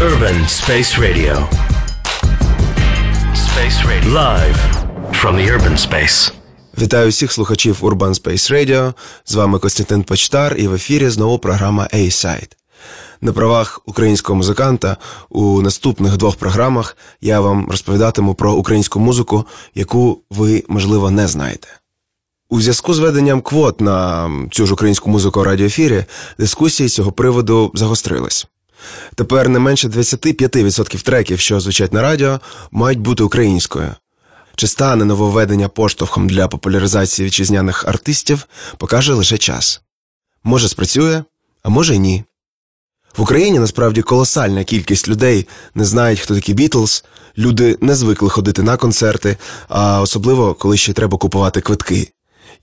Urban Space Radio. Space Radio. Live from the urban space. Вітаю всіх слухачів Urban Space Radio. З вами Костянтин Почтар, і в ефірі знову програма A-Side. На правах українського музиканта у наступних двох програмах я вам розповідатиму про українську музику, яку ви, можливо, не знаєте. У зв'язку з веденням квот на цю ж українську музику у радіоефірі дискусії з цього приводу загострились. Тепер не менше 25% треків, що звучать на радіо, мають бути українською. Чи стане нововведення поштовхом для популяризації вітчизняних артистів, покаже лише час. Може, спрацює, а може й ні. В Україні насправді колосальна кількість людей не знають, хто такі Бітлз, люди не звикли ходити на концерти, а особливо коли ще треба купувати квитки.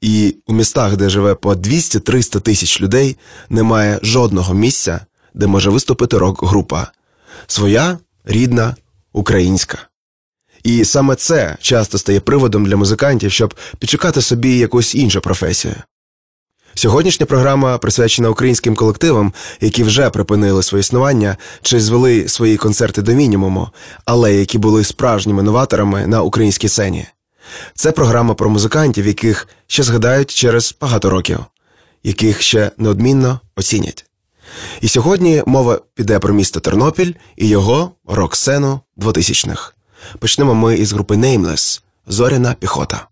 І у містах, де живе по 200-300 тисяч людей, немає жодного місця, де може виступити рок-група своя, рідна, українська. І саме це часто стає приводом для музикантів, щоб підшукати собі якусь іншу професію. Сьогоднішня програма присвячена українським колективам, які вже припинили своє існування чи звели свої концерти до мінімуму, але які були справжніми новаторами на українській сцені. Це програма про музикантів, яких ще згадають через багато років, яких ще неодмінно оцінять. І сьогодні мова піде про місто Тернопіль і його рок-сцену 2000-х. Почнемо ми із групи Nameless Зоряна піхота.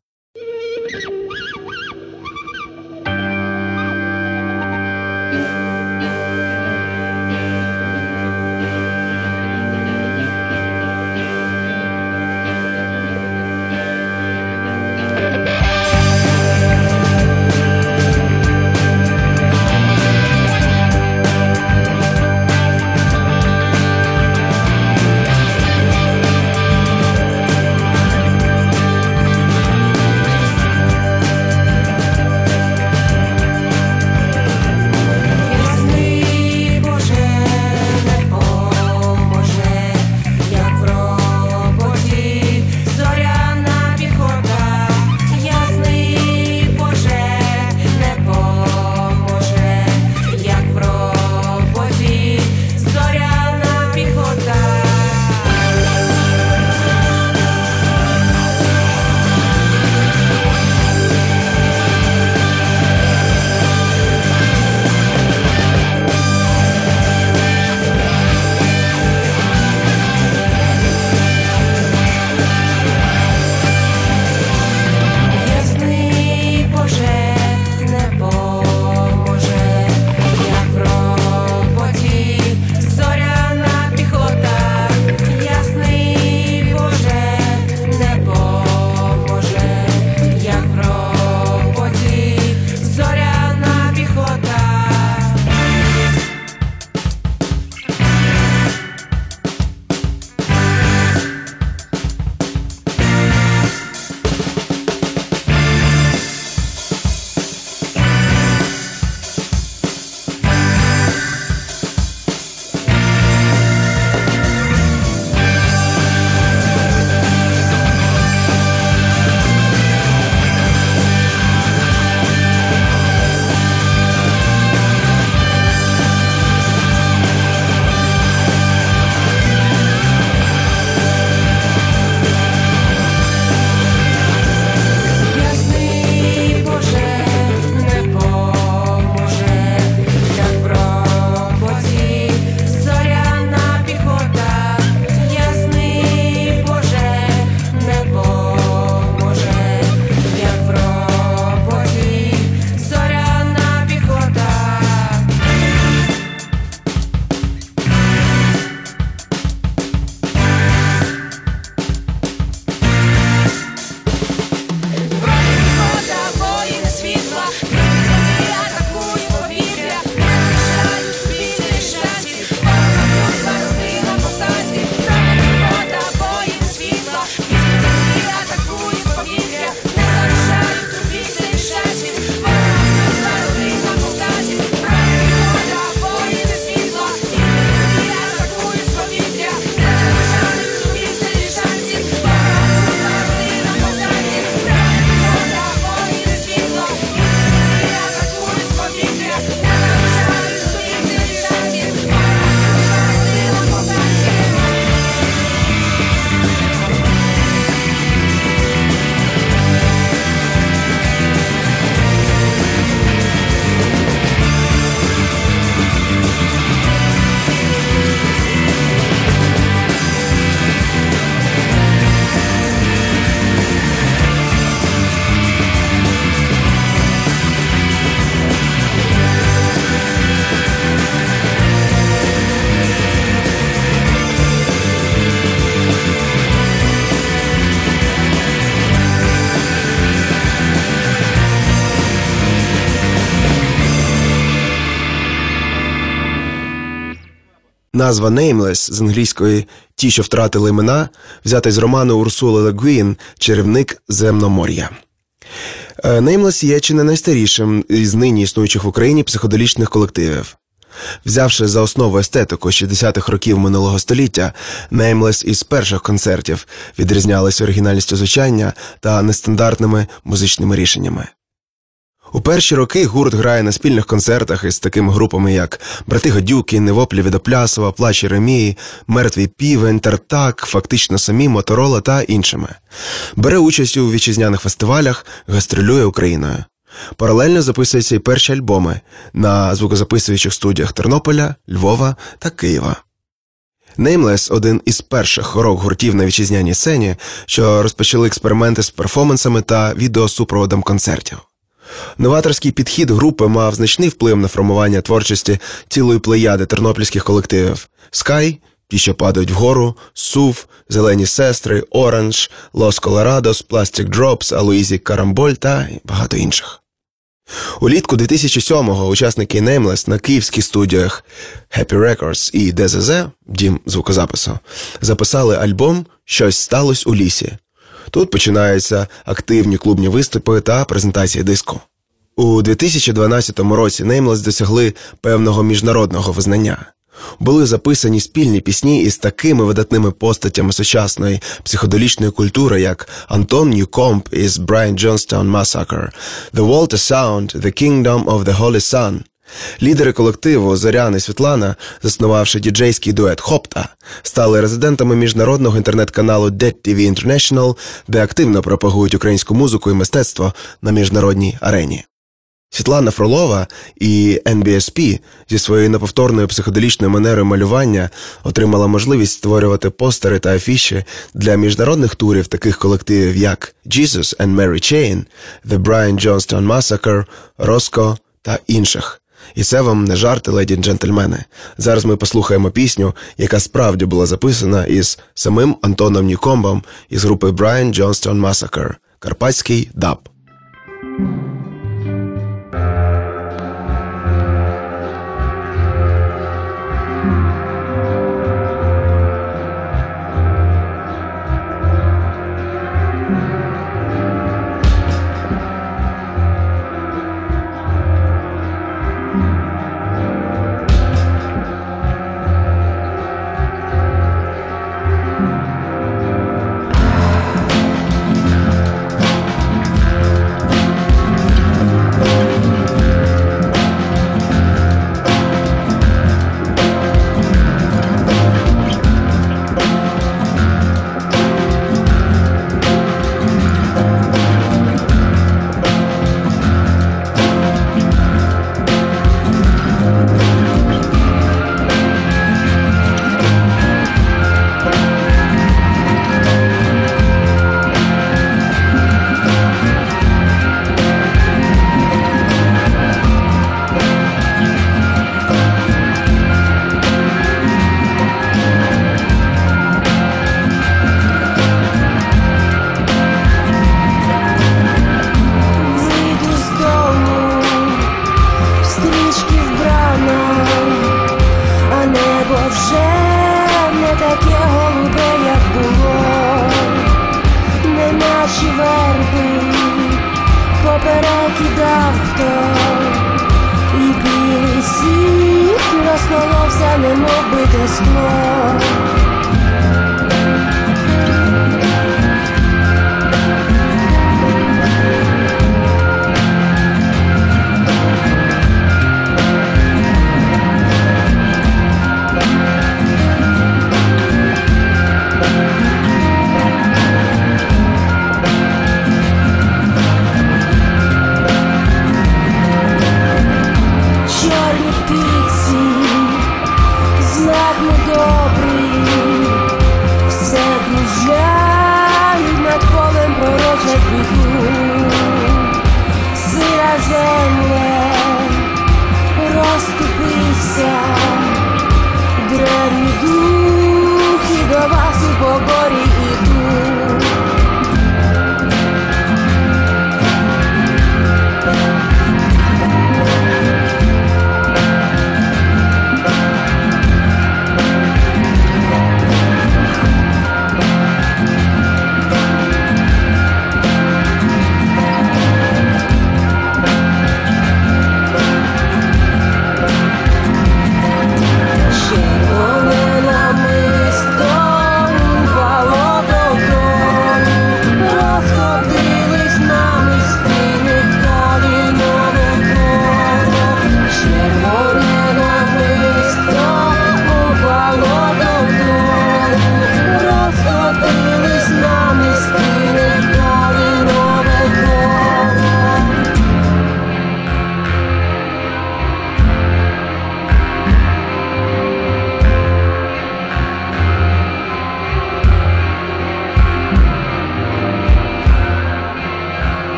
Назва Nameless з англійської Ті, що втратили імена, взята з роману Урсули Легуін Чарівник земномор'я. Nameless є чи не найстарішим із нині існуючих в Україні психоделічних колективів. Взявши за основу естетику 60-х років минулого століття, Nameless із перших концертів відрізнялися оригінальністю звучання та нестандартними музичними рішеннями. У перші роки гурт грає на спільних концертах із такими групами, як Брати Гадюки, Невоплі Відоплясова, Плач Ремії, Мертвий Півень, Тартак, фактично самі Моторола та іншими. Бере участь у вітчизняних фестивалях, гастролює Україною. Паралельно записуються і перші альбоми на звукозаписуючих студіях Тернополя, Львова та Києва. Nameless – один із перших рок-гуртів на вітчизняній сцені, що розпочали експерименти з перформансами та відеосупроводом концертів. Новаторський підхід групи мав значний вплив на формування творчості цілої плеяди тернопільських колективів Sky, ті, що падають вгору, Сув, Зелені сестри, Оранж, Лос Колорадос, Plastic Drops, Алуїзі Карамболь та багато інших. Улітку 2007-го учасники Nameless на київських студіях Happy Records і ДЗЗ, дім звукозапису, записали альбом Щось сталося у лісі. Тут починаються активні клубні виступи та презентації диску. У 2012 році Nameless досягли певного міжнародного визнання. Були записані спільні пісні із такими видатними постатями сучасної психоделічної культури, як Антон Ньюкомп із Brian Johnstown Massacre, The Walter Sound, The Kingdom of the Holy Sun. Лідери колективу Зоряна і Світлана, заснувавши діджейський дует Хопта, стали резидентами міжнародного інтернет-каналу Dead TV International, де активно пропагують українську музику і мистецтво на міжнародній арені. Світлана Фролова і NBSP зі своєю неповторною психоделічною манерою малювання отримала можливість створювати постери та афіші для міжнародних турів таких колективів, як Jesus and Mary Chain, The Brian Johnstone Massacre, Roscoe та інших. І це вам не жарти, леді джентльмени. Зараз ми послухаємо пісню, яка справді була записана із самим Антоном Нікомбом із групи Brian Джонстон Massacre Карпатський даб.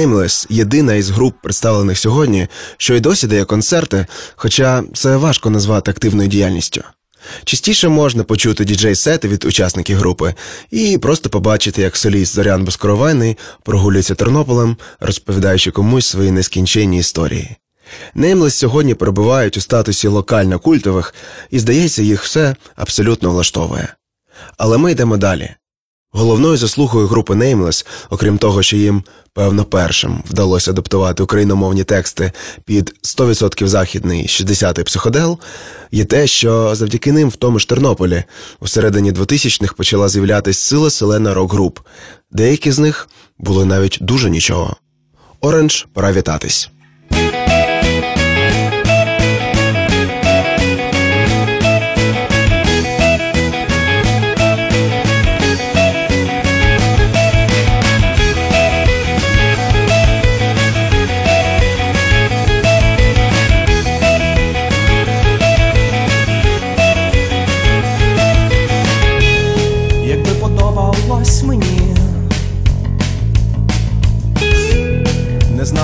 Nameless – єдина із груп, представлених сьогодні, що й досі дає концерти, хоча це важко назвати активною діяльністю. Частіше можна почути діджей-сети від учасників групи і просто побачити, як соліст Зорян Безкоровайний прогулюється Тернополем, розповідаючи комусь свої нескінченні історії. Nameless сьогодні перебувають у статусі локально культових, і, здається, їх все абсолютно влаштовує. Але ми йдемо далі. Головною заслугою групи Nameless, окрім того, що їм, певно, першим вдалося адаптувати україномовні тексти під 100% західний 60-й психодел, є те, що завдяки ним в тому ж Тернополі у середині 2000-х почала з'являтись сила селена рок-груп. Деякі з них були навіть дуже нічого. Оранж, пора вітатись.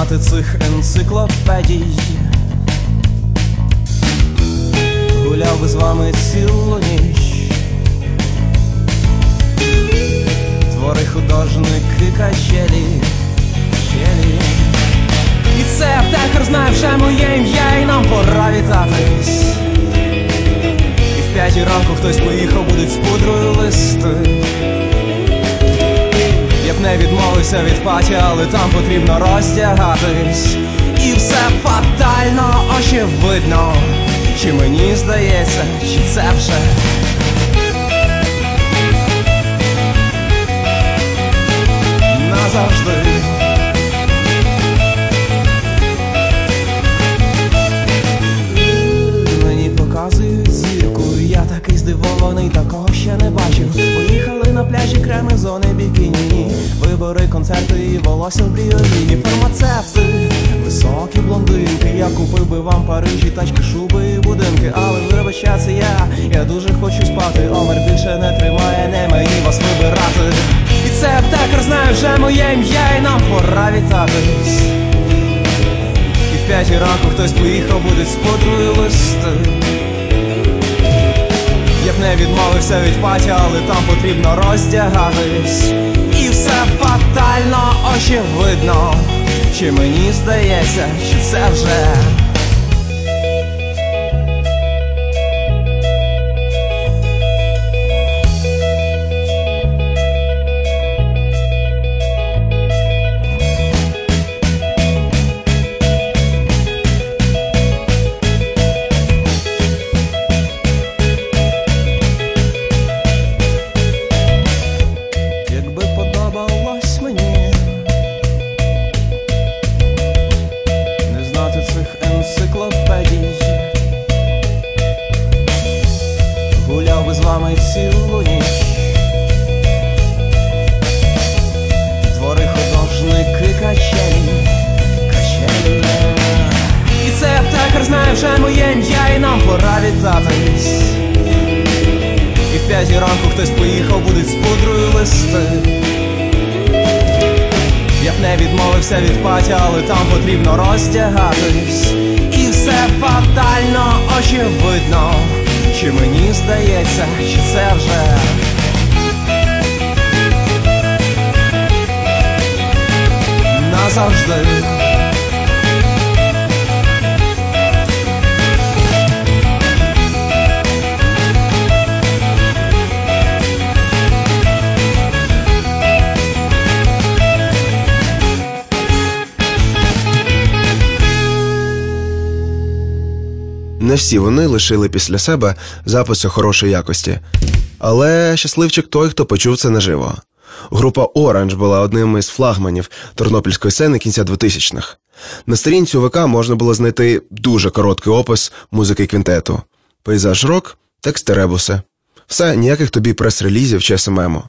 Знати цих енциклопедій. Гуляв би з вами цілу ніч. Твори художники качелі, щелі. І це аптекар знає вже моє ім'я, і нам пора вітатись. І в п'ятій ранку хтось поїхав, будуть з пудрою листи. Не відмовився від паті, але там потрібно роздягатись. І все фатально, очевидно. Чи мені здається, чи це вже назавжди. Мені показують зірку, я такий здивований, такого ще не бачив. Поїхали на пляжі креми зони бікіні. Вибори, концерти і волосся в бріоліні. Фармацевти, високі блондинки. Я купив би вам Парижі, тачки, шуби і будинки. Але вибачте, це я, я дуже хочу спати. Омер більше не тримає, не мені вас вибирати. І це аптекар знає вже моє ім'я, і нам пора вітатись. І в п'ятій ранку хтось поїхав, буде з подрою листи. Б не відмовився від паті, але там потрібно роздягатись. І все фатально, очевидно. Чи мені здається, чи це вже моє ім'я, і нам пора вітатись. І в п'ятій ранку хтось поїхав, будуть з пудрою листи. Я б не відмовився від паті, але там потрібно роздягатись. І все фатально, очевидно. Чи мені здається, чи це вже назавжди. Не всі вони лишили після себе записи хорошої якості. Але щасливчик той, хто почув це наживо. Група Оранж була одним із флагманів тернопільської сцени кінця 2000-х. На сторінці УВК можна було знайти дуже короткий опис музики квінтету: пейзаж рок, тексти ребуси. Все, ніяких тобі прес-релізів чи СММу.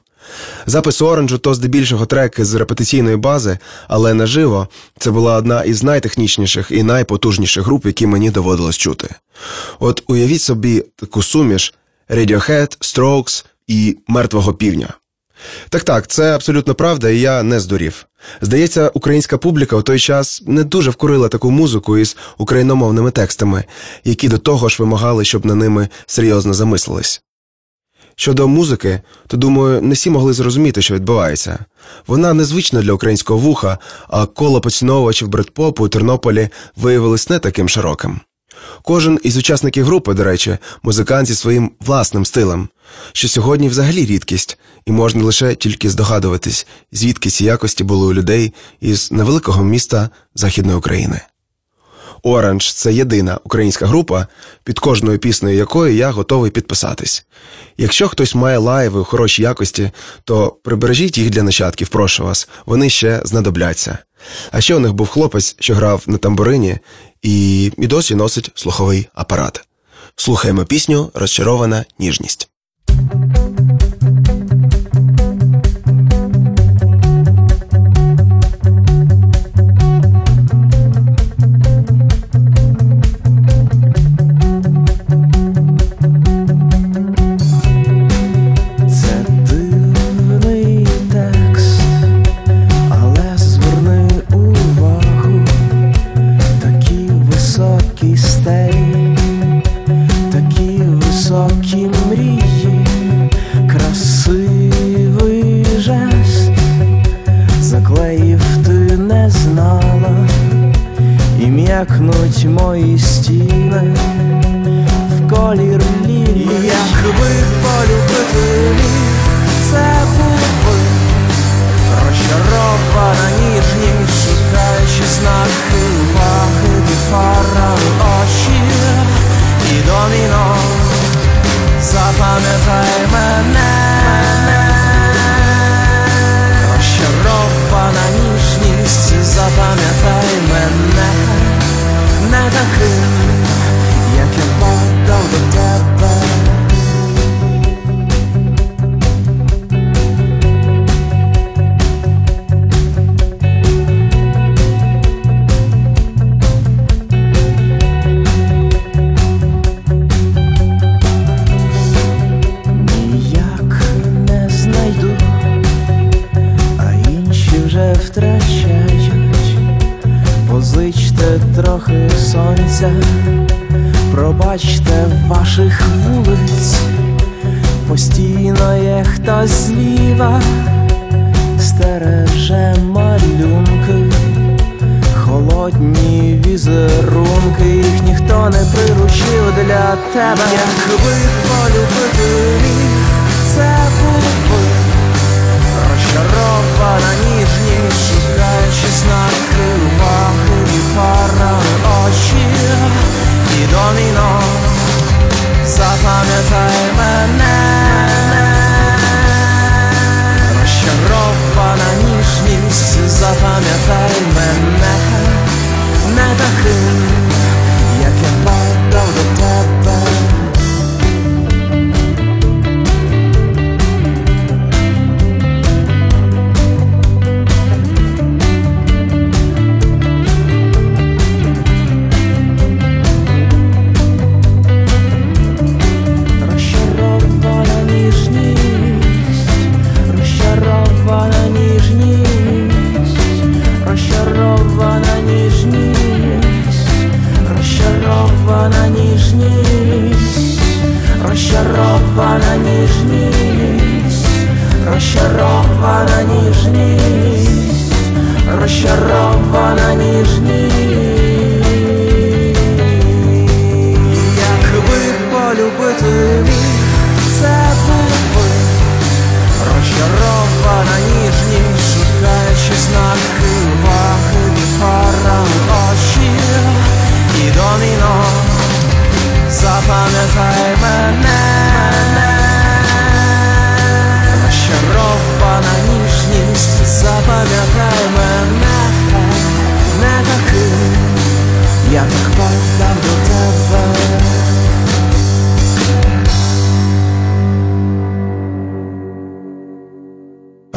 Запис оранжу то здебільшого треки з репетиційної бази, але наживо це була одна із найтехнічніших і найпотужніших груп, які мені доводилось чути. От уявіть собі таку суміш Radiohead, Strokes і мертвого півня. Так так, це абсолютно правда, і я не здурів. Здається, українська публіка у той час не дуже вкурила таку музику із україномовними текстами, які до того ж вимагали, щоб на ними серйозно замислились. Щодо музики, то думаю, не всі могли зрозуміти, що відбувається. Вона незвична для українського вуха, а коло поціновувачів бредпопу у Тернополі виявилось не таким широким. Кожен із учасників групи, до речі, музикант зі своїм власним стилем, що сьогодні взагалі рідкість, і можна лише тільки здогадуватись, звідки ці якості були у людей із невеликого міста Західної України. Оранж це єдина українська група, під кожною піснею якої я готовий підписатись. Якщо хтось має лайви у хорошій якості, то прибережіть їх для нащадків, прошу вас, вони ще знадобляться. А ще у них був хлопець, що грав на тамбурині і, і досі носить слуховий апарат. Слухаємо пісню Розчарована ніжність. down as I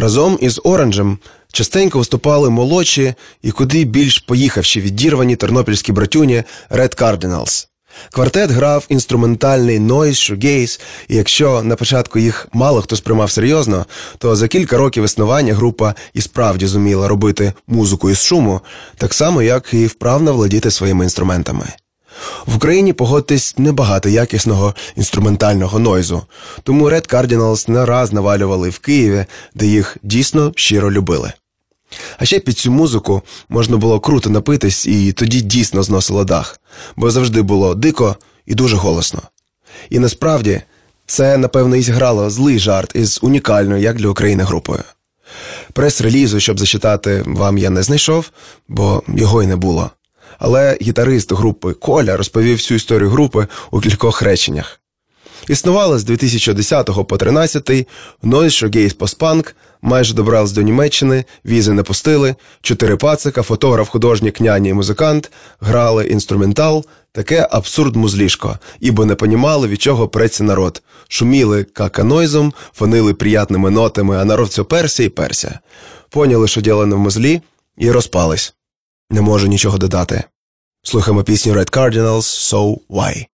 Разом із Оранжем частенько виступали молодші і куди більш поїхавші відірвані тернопільські братюні Red Cardinals. Квартет грав інструментальний нойз, шугейз, і якщо на початку їх мало хто сприймав серйозно, то за кілька років існування група і справді зуміла робити музику із шуму, так само як і вправно владіти своїми інструментами. В Україні, погодьтесь, небагато якісного інструментального нойзу, тому Red Cardinals не раз навалювали в Києві, де їх дійсно щиро любили. А ще під цю музику можна було круто напитись, і тоді дійсно зносило дах, бо завжди було дико і дуже голосно. І насправді це, напевно, і зіграло злий жарт із унікальною, як для України, групою. Прес-релізу, щоб зачитати, вам я не знайшов, бо його й не було. Але гітарист групи Коля розповів всю історію групи у кількох реченнях. Існувала з 2010 по 13 Нойз Шогейс Постпанк, майже добрались до Німеччини, візи не пустили, чотири пацика, фотограф, художник, няня і музикант, грали інструментал, таке абсурд музлішко, ібо не понімали, від чого преться народ. Шуміли каканойзом, фонили приятними нотами, а народ все перся і перся. Поняли, що діло не в музлі, і розпались. Не можу нічого додати. Слухаємо пісню Red Cardinals So Why.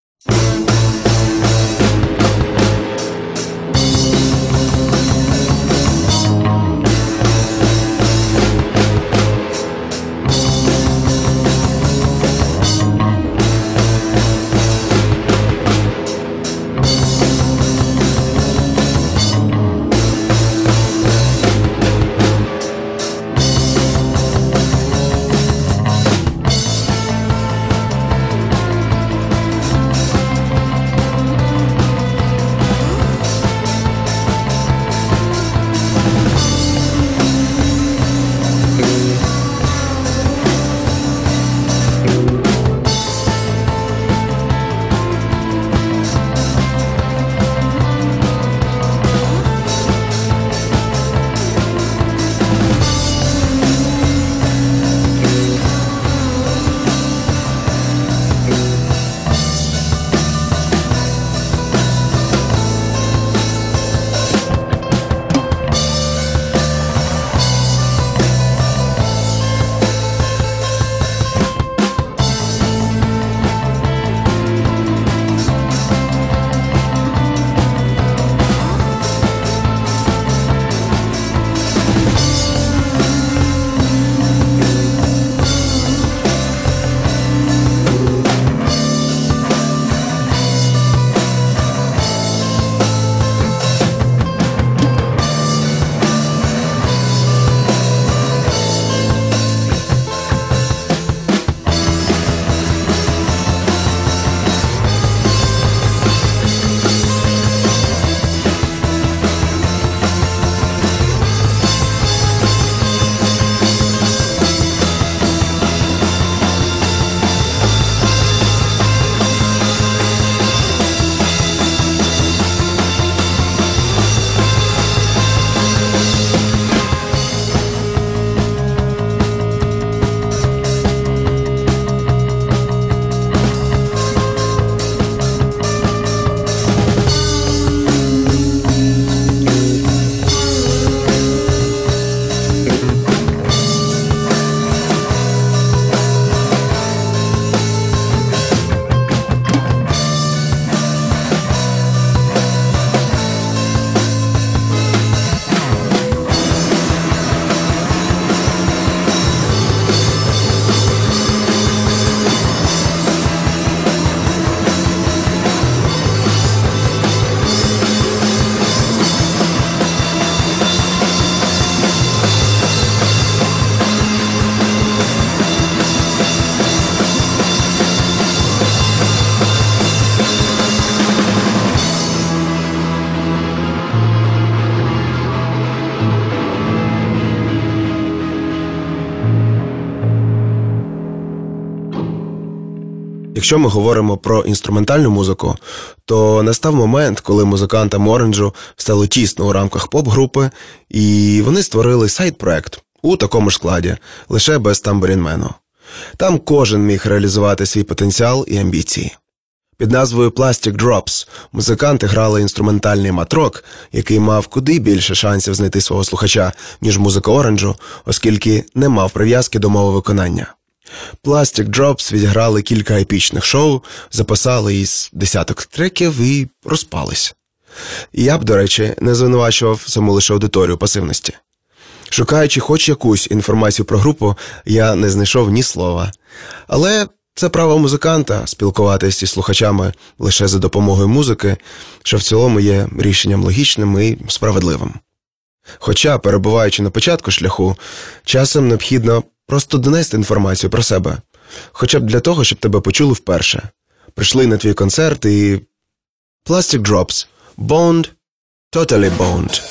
Якщо ми говоримо про інструментальну музику, то настав момент, коли музикантам Оранжу стало тісно у рамках поп-групи, і вони створили сайт-проект у такому ж складі, лише без тамбурінмену. Там кожен міг реалізувати свій потенціал і амбіції. Під назвою Plastic Drops музиканти грали інструментальний матрок, який мав куди більше шансів знайти свого слухача, ніж музика Оранжу, оскільки не мав прив'язки до мови виконання. Plastic Drops відіграли кілька епічних шоу, записали із десяток треків і розпались. І я б, до речі, не звинувачував саму лише аудиторію пасивності. Шукаючи хоч якусь інформацію про групу, я не знайшов ні слова. Але це право музиканта спілкуватися із слухачами лише за допомогою музики, що в цілому є рішенням логічним і справедливим. Хоча, перебуваючи на початку шляху, часом необхідно просто донести інформацію про себе, хоча б для того, щоб тебе почули вперше. Прийшли на твій концерт і. Plastic Drops. Boned. Totally boned.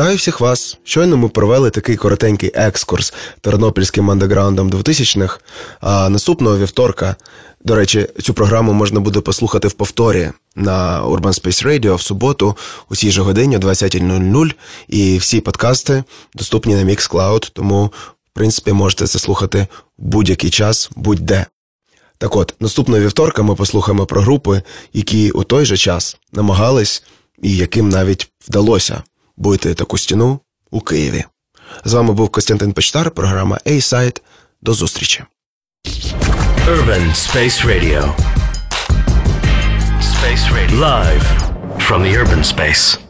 Вітаю всіх вас! Щойно ми провели такий коротенький екскурс тернопільським андеграундом 2000-х. А наступного вівторка, до речі, цю програму можна буде послухати в повторі на Urban Space Radio в суботу у цій же годині о 20.00. І всі подкасти доступні на Mixcloud, тому, в принципі, можете це слухати в будь-який час, будь-де. Так от, наступного вівторка ми послухаємо про групи, які у той же час намагались і яким навіть вдалося бити таку стіну у Києві. З вами був Костянтин Почтар, програма A-Side. До зустрічі. Urban Space Radio. Space Radio. Live from the urban space.